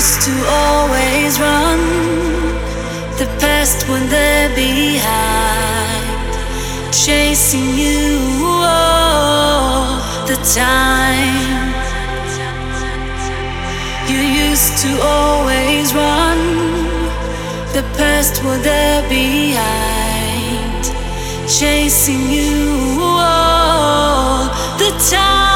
used to always run the past when they're behind, chasing you all the time. You used to always run the past when they're behind, chasing you all the time.